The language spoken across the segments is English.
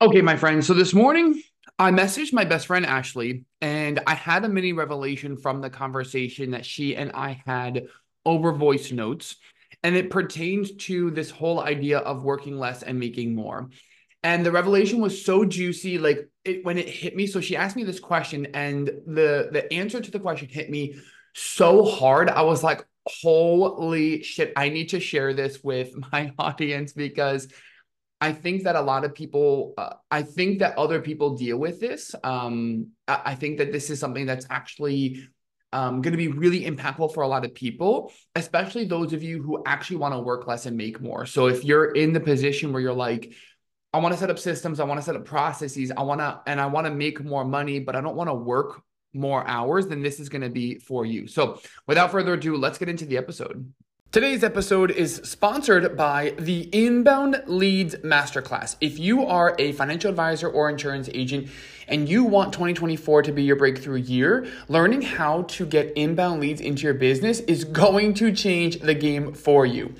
Okay, my friend. So this morning, I messaged my best friend Ashley, and I had a mini revelation from the conversation that she and I had over voice notes. And it pertains to this whole idea of working less and making more. And the revelation was so juicy, like it when it hit me. So she asked me this question, and the the answer to the question hit me so hard. I was like, holy shit, I need to share this with my audience because I think that a lot of people, uh, I think that other people deal with this. Um, I, I think that this is something that's actually um, going to be really impactful for a lot of people, especially those of you who actually want to work less and make more. So if you're in the position where you're like, I want to set up systems, I want to set up processes, I want to, and I want to make more money, but I don't want to work more hours, then this is going to be for you. So without further ado, let's get into the episode. Today's episode is sponsored by the Inbound Leads Masterclass. If you are a financial advisor or insurance agent and you want 2024 to be your breakthrough year, learning how to get inbound leads into your business is going to change the game for you.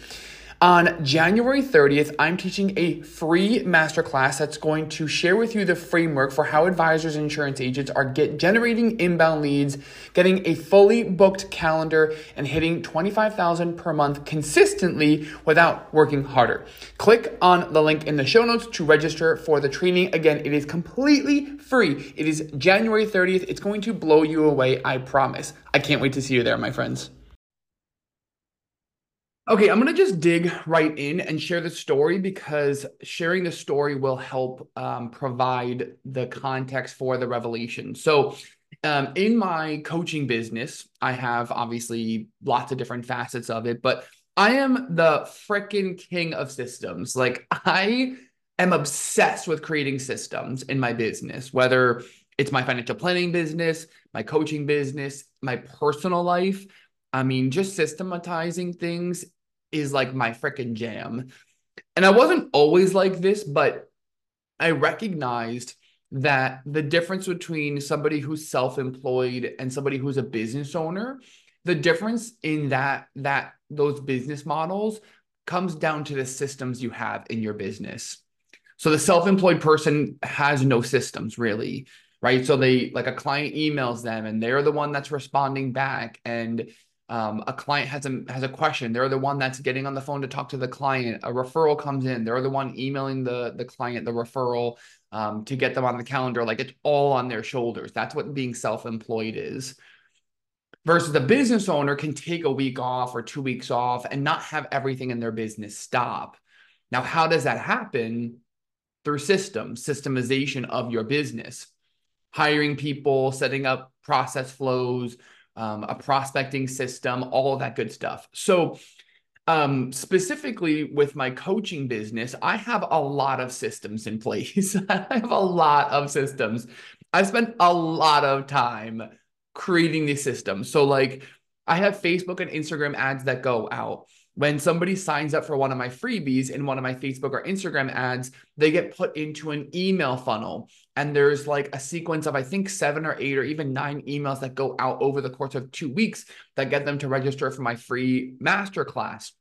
On January 30th, I'm teaching a free masterclass that's going to share with you the framework for how advisors and insurance agents are get generating inbound leads, getting a fully booked calendar, and hitting 25,000 per month consistently without working harder. Click on the link in the show notes to register for the training. Again, it is completely free. It is January 30th. It's going to blow you away, I promise. I can't wait to see you there, my friends. Okay, I'm going to just dig right in and share the story because sharing the story will help um, provide the context for the revelation. So, um, in my coaching business, I have obviously lots of different facets of it, but I am the freaking king of systems. Like, I am obsessed with creating systems in my business, whether it's my financial planning business, my coaching business, my personal life. I mean, just systematizing things is like my freaking jam. And I wasn't always like this, but I recognized that the difference between somebody who's self-employed and somebody who's a business owner, the difference in that that those business models comes down to the systems you have in your business. So the self-employed person has no systems really, right? So they like a client emails them and they're the one that's responding back and um, a client has a has a question they're the one that's getting on the phone to talk to the client a referral comes in they're the one emailing the the client the referral um, to get them on the calendar like it's all on their shoulders that's what being self-employed is. Versus the business owner can take a week off or two weeks off and not have everything in their business stop. Now how does that happen? Through systems systemization of your business. Hiring people setting up process flows um, a prospecting system, all of that good stuff. So, um, specifically with my coaching business, I have a lot of systems in place. I have a lot of systems. I spent a lot of time creating these systems. So, like, I have Facebook and Instagram ads that go out when somebody signs up for one of my freebies in one of my Facebook or Instagram ads, they get put into an email funnel. And there's like a sequence of, I think, seven or eight or even nine emails that go out over the course of two weeks that get them to register for my free masterclass.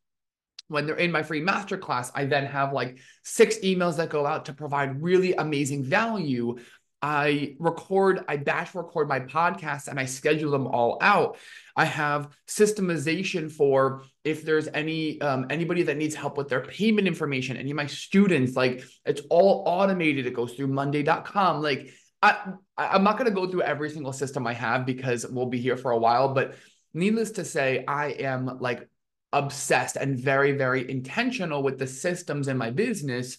When they're in my free masterclass, I then have like six emails that go out to provide really amazing value I record, I batch record my podcasts and I schedule them all out. I have systemization for if there's any um, anybody that needs help with their payment information, any of my students, like it's all automated. It goes through Monday.com. Like I, I'm not going to go through every single system I have because we'll be here for a while. But needless to say, I am like obsessed and very, very intentional with the systems in my business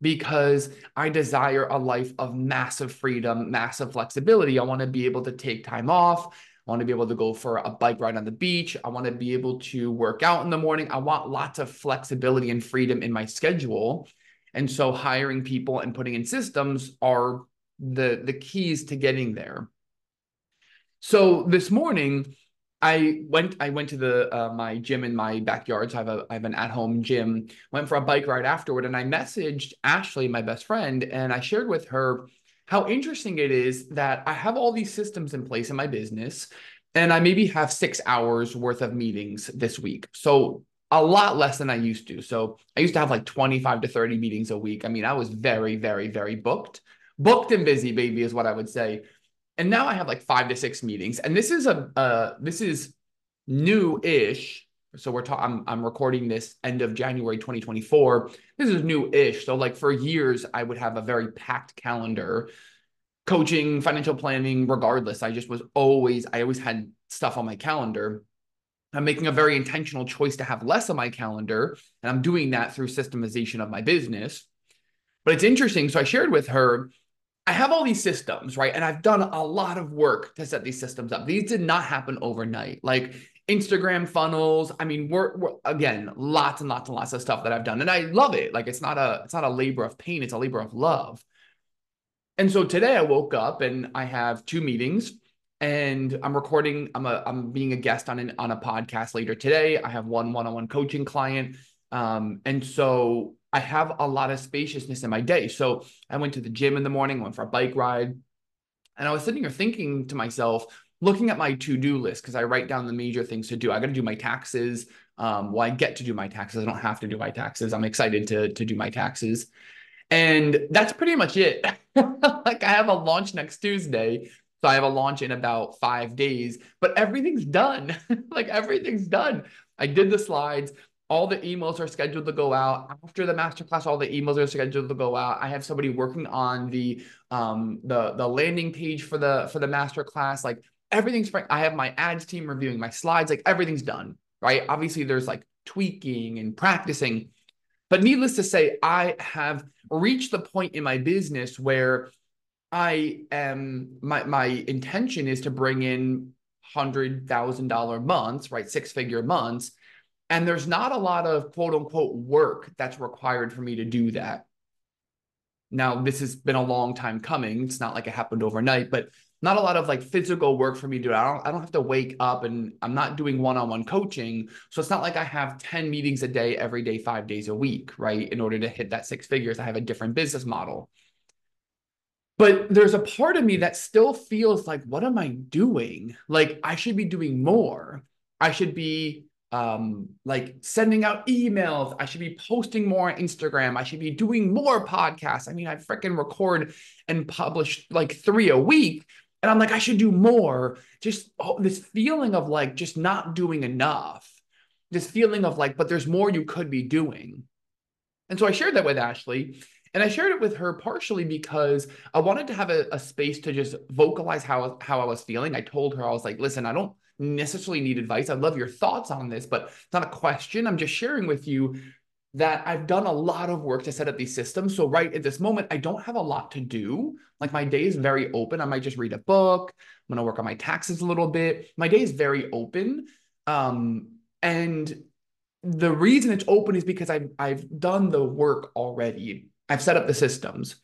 because I desire a life of massive freedom, massive flexibility. I want to be able to take time off. I want to be able to go for a bike ride on the beach. I want to be able to work out in the morning. I want lots of flexibility and freedom in my schedule. And so hiring people and putting in systems are the the keys to getting there. So this morning, I went I went to the uh, my gym in my backyard. So I have a I have an at home gym. Went for a bike ride afterward, and I messaged Ashley, my best friend, and I shared with her how interesting it is that I have all these systems in place in my business, and I maybe have six hours worth of meetings this week. So a lot less than I used to. So I used to have like 25 to 30 meetings a week. I mean, I was very, very, very booked, booked and busy, baby, is what I would say. And now I have like five to six meetings. And this is a, uh, this is new-ish. So we're talking, I'm, I'm recording this end of January 2024. This is new-ish. So like for years, I would have a very packed calendar coaching, financial planning, regardless. I just was always, I always had stuff on my calendar. I'm making a very intentional choice to have less on my calendar, and I'm doing that through systemization of my business. But it's interesting. So I shared with her, I have all these systems, right? And I've done a lot of work to set these systems up. These did not happen overnight. Like Instagram funnels. I mean, we're, we're, again, lots and lots and lots of stuff that I've done. And I love it. Like it's not a it's not a labor of pain, it's a labor of love. And so today I woke up and I have two meetings and I'm recording. I'm a I'm being a guest on an on a podcast later today. I have one one-on-one coaching client. Um, and so I have a lot of spaciousness in my day. So I went to the gym in the morning, went for a bike ride, and I was sitting here thinking to myself, looking at my to-do list, because I write down the major things to do. I got to do my taxes. Um, well, I get to do my taxes. I don't have to do my taxes. I'm excited to to do my taxes. And that's pretty much it. like I have a launch next Tuesday. So I have a launch in about five days, but everything's done. like everything's done. I did the slides. All the emails are scheduled to go out after the masterclass. All the emails are scheduled to go out. I have somebody working on the um the the landing page for the for the masterclass. Like everything's I have my ads team reviewing my slides. Like everything's done. Right. Obviously, there's like tweaking and practicing, but needless to say, I have reached the point in my business where I am my my intention is to bring in hundred thousand dollar months, right? Six figure months. And there's not a lot of quote unquote work that's required for me to do that. Now, this has been a long time coming. It's not like it happened overnight, but not a lot of like physical work for me to do. I don't, I don't have to wake up and I'm not doing one-on-one coaching. So it's not like I have 10 meetings a day every day, five days a week, right? In order to hit that six figures, I have a different business model. But there's a part of me that still feels like, what am I doing? Like I should be doing more. I should be um, like sending out emails. I should be posting more on Instagram. I should be doing more podcasts. I mean, I freaking record and publish like three a week, and I'm like, I should do more. Just oh, this feeling of like just not doing enough. This feeling of like, but there's more you could be doing. And so I shared that with Ashley. And I shared it with her partially because I wanted to have a, a space to just vocalize how, how I was feeling. I told her, I was like, listen, I don't necessarily need advice. I'd love your thoughts on this, but it's not a question. I'm just sharing with you that I've done a lot of work to set up these systems. So right at this moment, I don't have a lot to do. Like my day is very open. I might just read a book. I'm going to work on my taxes a little bit. My day is very open. Um, and the reason it's open is because I've, I've done the work already. I've set up the systems,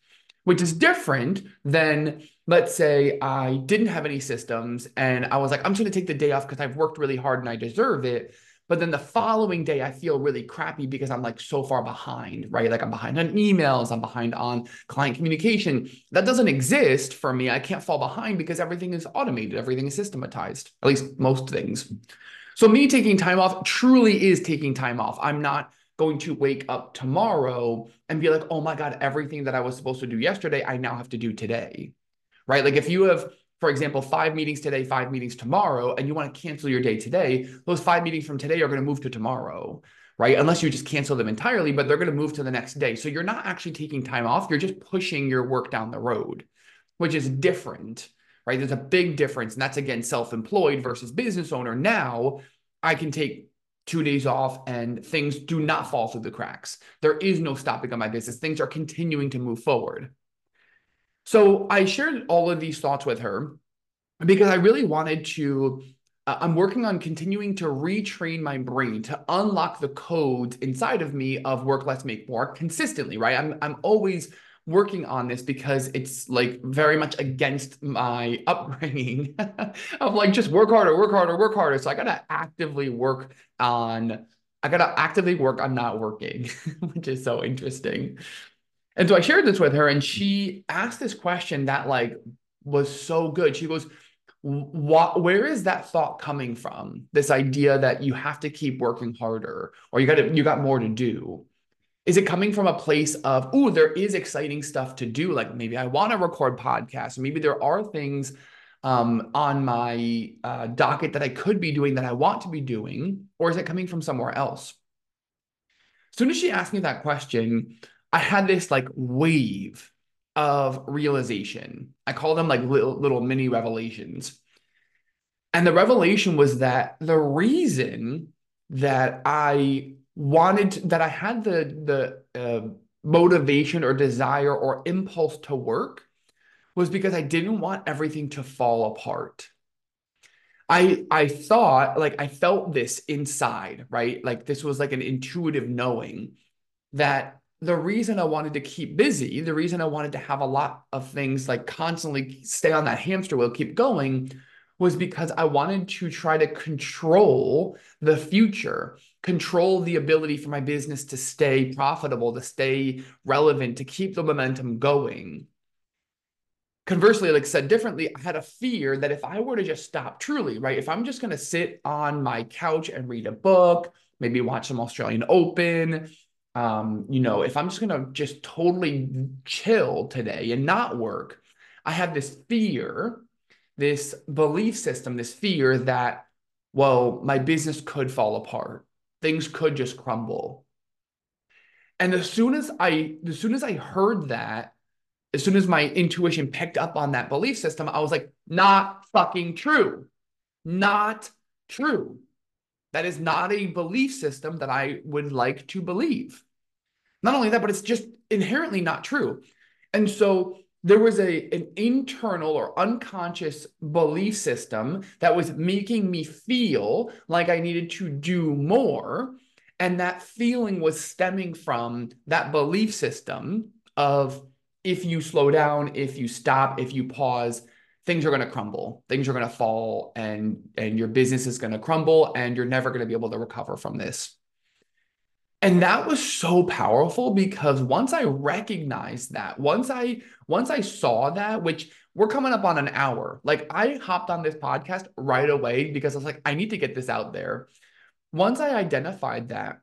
which is different than, let's say, I didn't have any systems and I was like, I'm just going to take the day off because I've worked really hard and I deserve it. But then the following day, I feel really crappy because I'm like so far behind, right? Like I'm behind on emails, I'm behind on client communication. That doesn't exist for me. I can't fall behind because everything is automated, everything is systematized, at least most things. So, me taking time off truly is taking time off. I'm not going to wake up tomorrow and be like, oh my God, everything that I was supposed to do yesterday, I now have to do today, right? Like if you have for example, five meetings today, five meetings tomorrow, and you want to cancel your day today, those five meetings from today are going to move to tomorrow, right? Unless you just cancel them entirely, but they're going to move to the next day. So you're not actually taking time off. You're just pushing your work down the road, which is different, right? There's a big difference. And that's again, self employed versus business owner. Now I can take two days off and things do not fall through the cracks. There is no stopping on my business. Things are continuing to move forward. So I shared all of these thoughts with her because I really wanted to. Uh, I'm working on continuing to retrain my brain to unlock the codes inside of me of work let's make more consistently, right? I'm, I'm always working on this because it's like very much against my upbringing of like just work harder, work harder, work harder. So I got to actively work on, I got to actively work on not working, which is so interesting. And so I shared this with her and she asked this question that like was so good. She goes, what where is that thought coming from this idea that you have to keep working harder or you got to you got more to do is it coming from a place of oh there is exciting stuff to do like maybe i want to record podcasts maybe there are things um, on my uh, docket that i could be doing that i want to be doing or is it coming from somewhere else as soon as she asked me that question i had this like wave of realization. I call them like little, little mini revelations. And the revelation was that the reason that I wanted that I had the the uh, motivation or desire or impulse to work was because I didn't want everything to fall apart. I I thought like I felt this inside, right? Like this was like an intuitive knowing that the reason I wanted to keep busy, the reason I wanted to have a lot of things like constantly stay on that hamster wheel, keep going, was because I wanted to try to control the future, control the ability for my business to stay profitable, to stay relevant, to keep the momentum going. Conversely, like said differently, I had a fear that if I were to just stop truly, right? If I'm just going to sit on my couch and read a book, maybe watch some Australian Open, um, you know, if I'm just gonna just totally chill today and not work, I have this fear, this belief system, this fear that, well, my business could fall apart, things could just crumble. And as soon as I, as soon as I heard that, as soon as my intuition picked up on that belief system, I was like, not fucking true. Not true. That is not a belief system that I would like to believe. Not only that, but it's just inherently not true. And so there was a an internal or unconscious belief system that was making me feel like I needed to do more. And that feeling was stemming from that belief system of if you slow down, if you stop, if you pause, things are going to crumble things are going to fall and and your business is going to crumble and you're never going to be able to recover from this and that was so powerful because once i recognized that once i once i saw that which we're coming up on an hour like i hopped on this podcast right away because i was like i need to get this out there once i identified that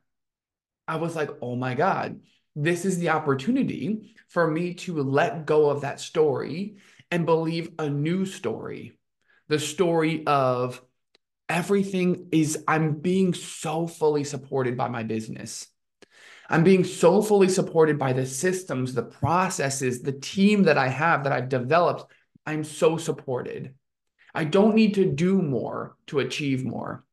i was like oh my god this is the opportunity for me to let go of that story and believe a new story the story of everything is I'm being so fully supported by my business. I'm being so fully supported by the systems, the processes, the team that I have that I've developed. I'm so supported. I don't need to do more to achieve more.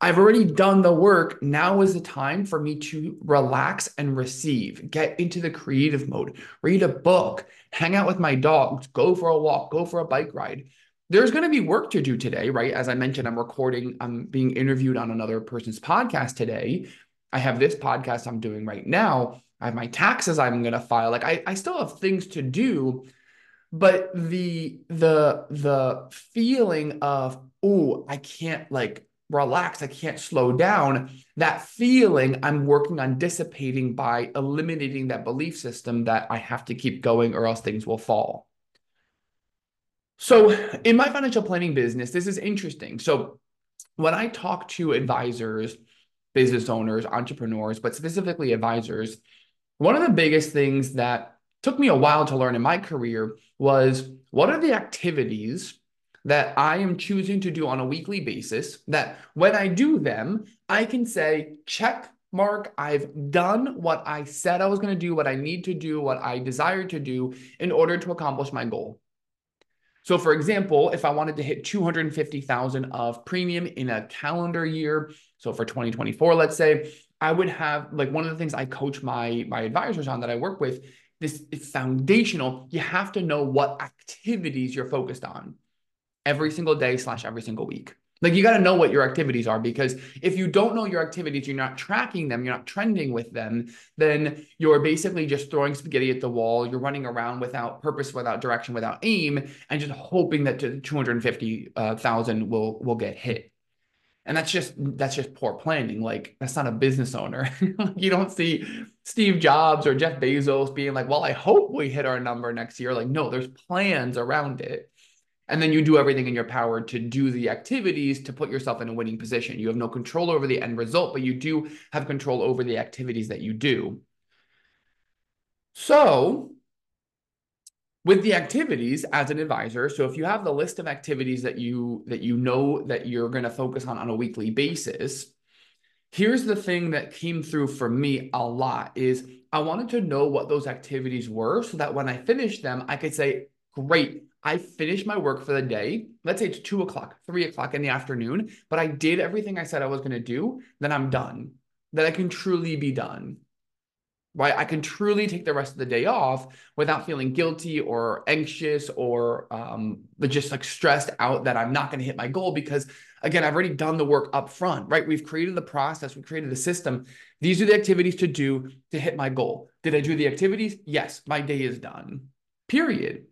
I've already done the work. Now is the time for me to relax and receive, get into the creative mode, read a book, hang out with my dogs, go for a walk, go for a bike ride there's going to be work to do today, right? As I mentioned, I'm recording, I'm being interviewed on another person's podcast today. I have this podcast I'm doing right now. I have my taxes I'm going to file. Like I, I still have things to do, but the the the feeling of oh, I can't like relax, I can't slow down. That feeling I'm working on dissipating by eliminating that belief system that I have to keep going or else things will fall. So, in my financial planning business, this is interesting. So, when I talk to advisors, business owners, entrepreneurs, but specifically advisors, one of the biggest things that took me a while to learn in my career was what are the activities that I am choosing to do on a weekly basis that when I do them, I can say, check mark, I've done what I said I was going to do, what I need to do, what I desire to do in order to accomplish my goal. So for example, if I wanted to hit 250,000 of premium in a calendar year, so for 2024, let's say, I would have like one of the things I coach my my advisors on that I work with, this is foundational. You have to know what activities you're focused on every single day slash every single week. Like you got to know what your activities are because if you don't know your activities, you're not tracking them, you're not trending with them, then you're basically just throwing spaghetti at the wall. You're running around without purpose, without direction, without aim, and just hoping that 250,000 uh, will will get hit. And that's just that's just poor planning. Like that's not a business owner. you don't see Steve Jobs or Jeff Bezos being like, "Well, I hope we hit our number next year." Like, no, there's plans around it. And then you do everything in your power to do the activities to put yourself in a winning position. You have no control over the end result, but you do have control over the activities that you do. So, with the activities as an advisor, so if you have the list of activities that you that you know that you're going to focus on on a weekly basis, here's the thing that came through for me a lot is I wanted to know what those activities were so that when I finished them, I could say, great, I finished my work for the day. Let's say it's two o'clock, three o'clock in the afternoon, but I did everything I said I was going to do. Then I'm done. That I can truly be done. Right? I can truly take the rest of the day off without feeling guilty or anxious or um, just like stressed out that I'm not going to hit my goal because, again, I've already done the work up front, right? We've created the process, we've created the system. These are the activities to do to hit my goal. Did I do the activities? Yes, my day is done. Period.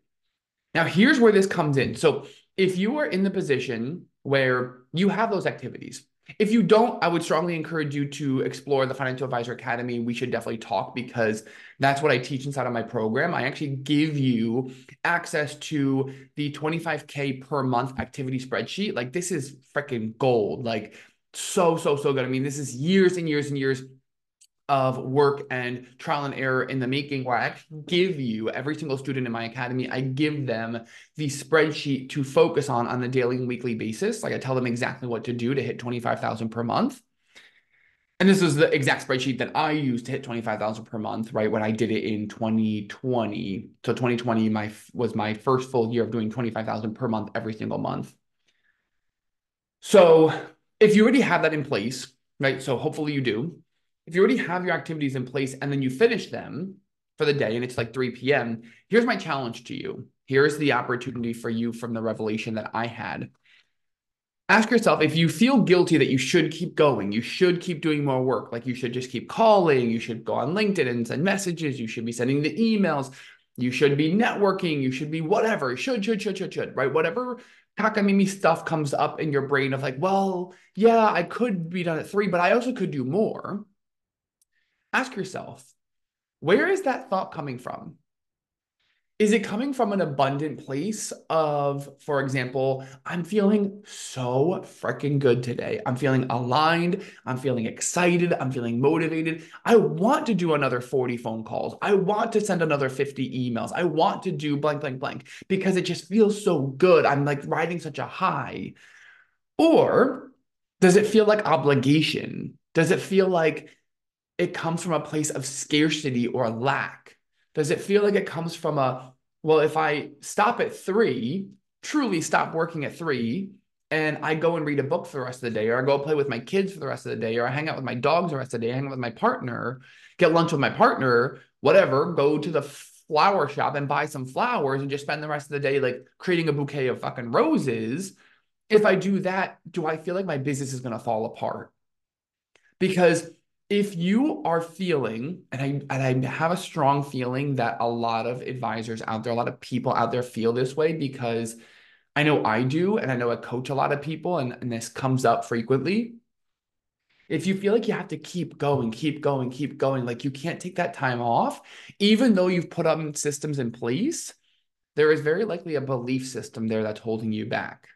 Now, here's where this comes in. So, if you are in the position where you have those activities, if you don't, I would strongly encourage you to explore the Financial Advisor Academy. We should definitely talk because that's what I teach inside of my program. I actually give you access to the 25K per month activity spreadsheet. Like, this is freaking gold. Like, so, so, so good. I mean, this is years and years and years of work and trial and error in the making where I actually give you every single student in my academy, I give them the spreadsheet to focus on on a daily and weekly basis. Like I tell them exactly what to do to hit 25,000 per month. And this is the exact spreadsheet that I used to hit 25,000 per month, right? When I did it in 2020. So 2020 my was my first full year of doing 25,000 per month every single month. So if you already have that in place, right? So hopefully you do if you already have your activities in place and then you finish them for the day and it's like 3 p.m., here's my challenge to you. Here's the opportunity for you from the revelation that I had. Ask yourself if you feel guilty that you should keep going, you should keep doing more work, like you should just keep calling, you should go on LinkedIn and send messages, you should be sending the emails, you should be networking, you should be whatever, should, should, should, should, should, right? Whatever cockamamie stuff comes up in your brain of like, well, yeah, I could be done at three, but I also could do more ask yourself, where is that thought coming from? Is it coming from an abundant place of, for example, I'm feeling so freaking good today. I'm feeling aligned. I'm feeling excited. I'm feeling motivated. I want to do another 40 phone calls. I want to send another 50 emails. I want to do blank, blank, blank because it just feels so good. I'm like riding such a high. Or does it feel like obligation? Does it feel like it comes from a place of scarcity or lack? Does it feel like it comes from a, well, if I stop at three, truly stop working at three, and I go and read a book for the rest of the day, or I go play with my kids for the rest of the day, or I hang out with my dogs the rest of the day, hang out with my partner, get lunch with my partner, whatever, go to the flower shop and buy some flowers and just spend the rest of the day like creating a bouquet of fucking roses. If I do that, do I feel like my business is going to fall apart? Because if you are feeling, and I and I have a strong feeling that a lot of advisors out there, a lot of people out there feel this way because I know I do, and I know I coach a lot of people, and, and this comes up frequently. If you feel like you have to keep going, keep going, keep going, like you can't take that time off, even though you've put up systems in place, there is very likely a belief system there that's holding you back.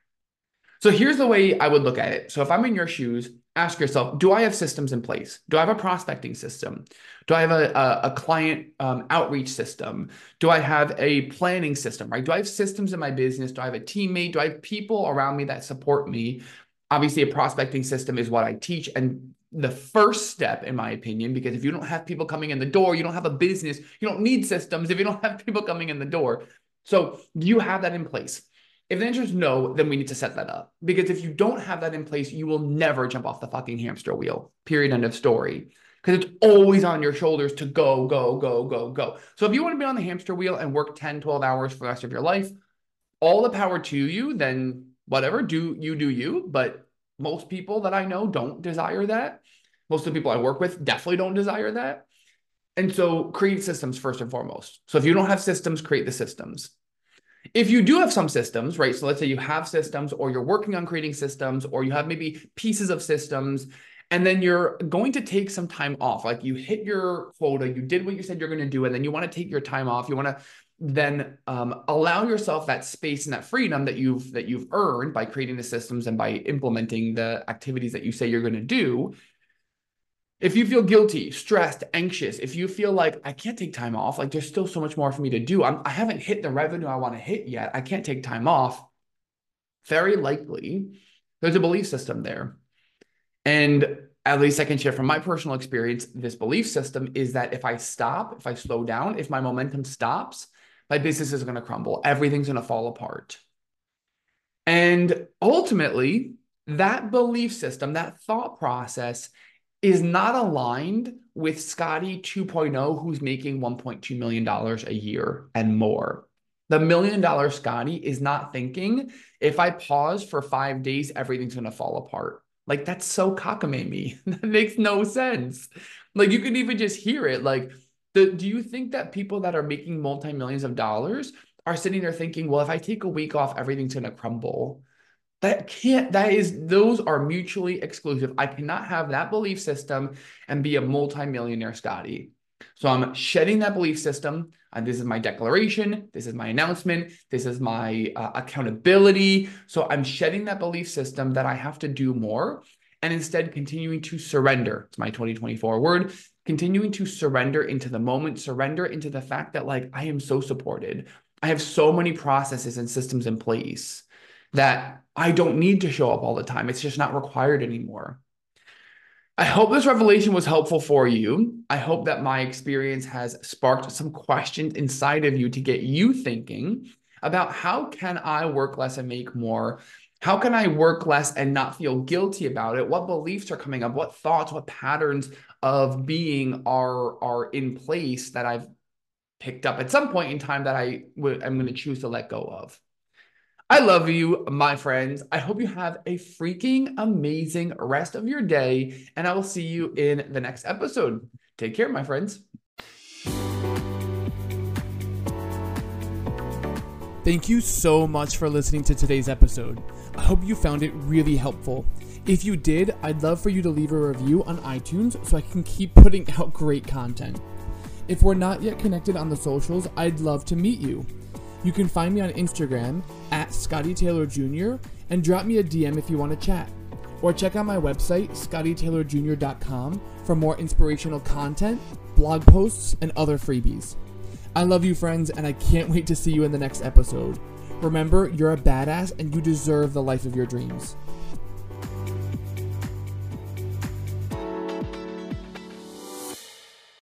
So here's the way I would look at it. So if I'm in your shoes, ask yourself, do I have systems in place? Do I have a prospecting system? Do I have a, a, a client um, outreach system? Do I have a planning system, right? Do I have systems in my business? Do I have a teammate? Do I have people around me that support me? Obviously, a prospecting system is what I teach. And the first step, in my opinion, because if you don't have people coming in the door, you don't have a business, you don't need systems if you don't have people coming in the door. So you have that in place. If the answer is no, then we need to set that up. Because if you don't have that in place, you will never jump off the fucking hamster wheel. Period. End of story. Because it's always on your shoulders to go, go, go, go, go. So if you want to be on the hamster wheel and work 10, 12 hours for the rest of your life, all the power to you, then whatever, do you do you. But most people that I know don't desire that. Most of the people I work with definitely don't desire that. And so create systems first and foremost. So if you don't have systems, create the systems. If you do have some systems, right? So let's say you have systems or you're working on creating systems or you have maybe pieces of systems and then you're going to take some time off. Like you hit your quota, you did what you said you're going to do, and then you want to take your time off. You want to then um, allow yourself that space and that freedom that you've that you've earned by creating the systems and by implementing the activities that you say you're going to do if you feel guilty stressed anxious if you feel like i can't take time off like there's still so much more for me to do I'm, i haven't hit the revenue i want to hit yet i can't take time off very likely there's a belief system there and at least I can share from my personal experience, this belief system is that if I stop, if I slow down, if my momentum stops, my business is going to crumble. Everything's going to fall apart. And ultimately, that belief system, that thought process is not aligned with Scotty 2.0, who's making $1.2 million a year and more. The million dollar Scotty is not thinking if I pause for five days, everything's going to fall apart. Like that's so cockamamie. that makes no sense. Like you can even just hear it. Like the, do you think that people that are making multi millions of dollars are sitting there thinking, well, if I take a week off, everything's going to crumble? That can't, that is, those are mutually exclusive. I cannot have that belief system and be a multi-millionaire Scotty. So I'm shedding that belief system. And this is my declaration. This is my announcement. This is my uh, accountability. So I'm shedding that belief system that I have to do more and instead continuing to surrender. It's my 2024 word continuing to surrender into the moment, surrender into the fact that, like, I am so supported. I have so many processes and systems in place that I don't need to show up all the time. It's just not required anymore. I hope this revelation was helpful for you. I hope that my experience has sparked some questions inside of you to get you thinking about how can I work less and make more? How can I work less and not feel guilty about it? What beliefs are coming up? What thoughts, what patterns of being are are in place that I've picked up at some point in time that I w- I'm going to choose to let go of. I love you, my friends. I hope you have a freaking amazing rest of your day, and I will see you in the next episode. Take care, my friends. Thank you so much for listening to today's episode. I hope you found it really helpful. If you did, I'd love for you to leave a review on iTunes so I can keep putting out great content. If we're not yet connected on the socials, I'd love to meet you. You can find me on Instagram at Scotty Taylor Jr. and drop me a DM if you want to chat. Or check out my website, scottytaylorjr.com, for more inspirational content, blog posts, and other freebies. I love you, friends, and I can't wait to see you in the next episode. Remember, you're a badass and you deserve the life of your dreams.